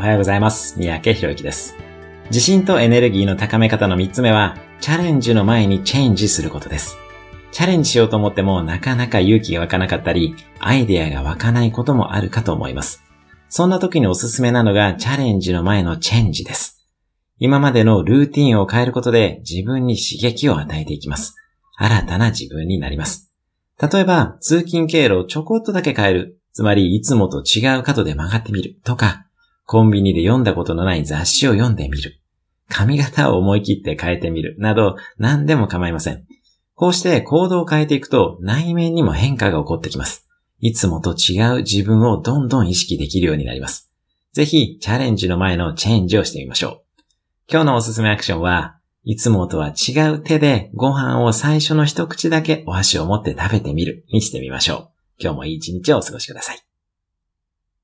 おはようございます。三宅博之です。自信とエネルギーの高め方の3つ目は、チャレンジの前にチェンジすることです。チャレンジしようと思ってもなかなか勇気が湧かなかったり、アイデアが湧かないこともあるかと思います。そんな時におすすめなのがチャレンジの前のチェンジです。今までのルーティンを変えることで自分に刺激を与えていきます。新たな自分になります。例えば、通勤経路をちょこっとだけ変える。つまり、いつもと違う角で曲がってみる。とか、コンビニで読んだことのない雑誌を読んでみる。髪型を思い切って変えてみる。など、何でも構いません。こうして行動を変えていくと内面にも変化が起こってきます。いつもと違う自分をどんどん意識できるようになります。ぜひ、チャレンジの前のチェンジをしてみましょう。今日のおすすめアクションは、いつもとは違う手でご飯を最初の一口だけお箸を持って食べてみるにしてみましょう。今日もいい一日をお過ごしください。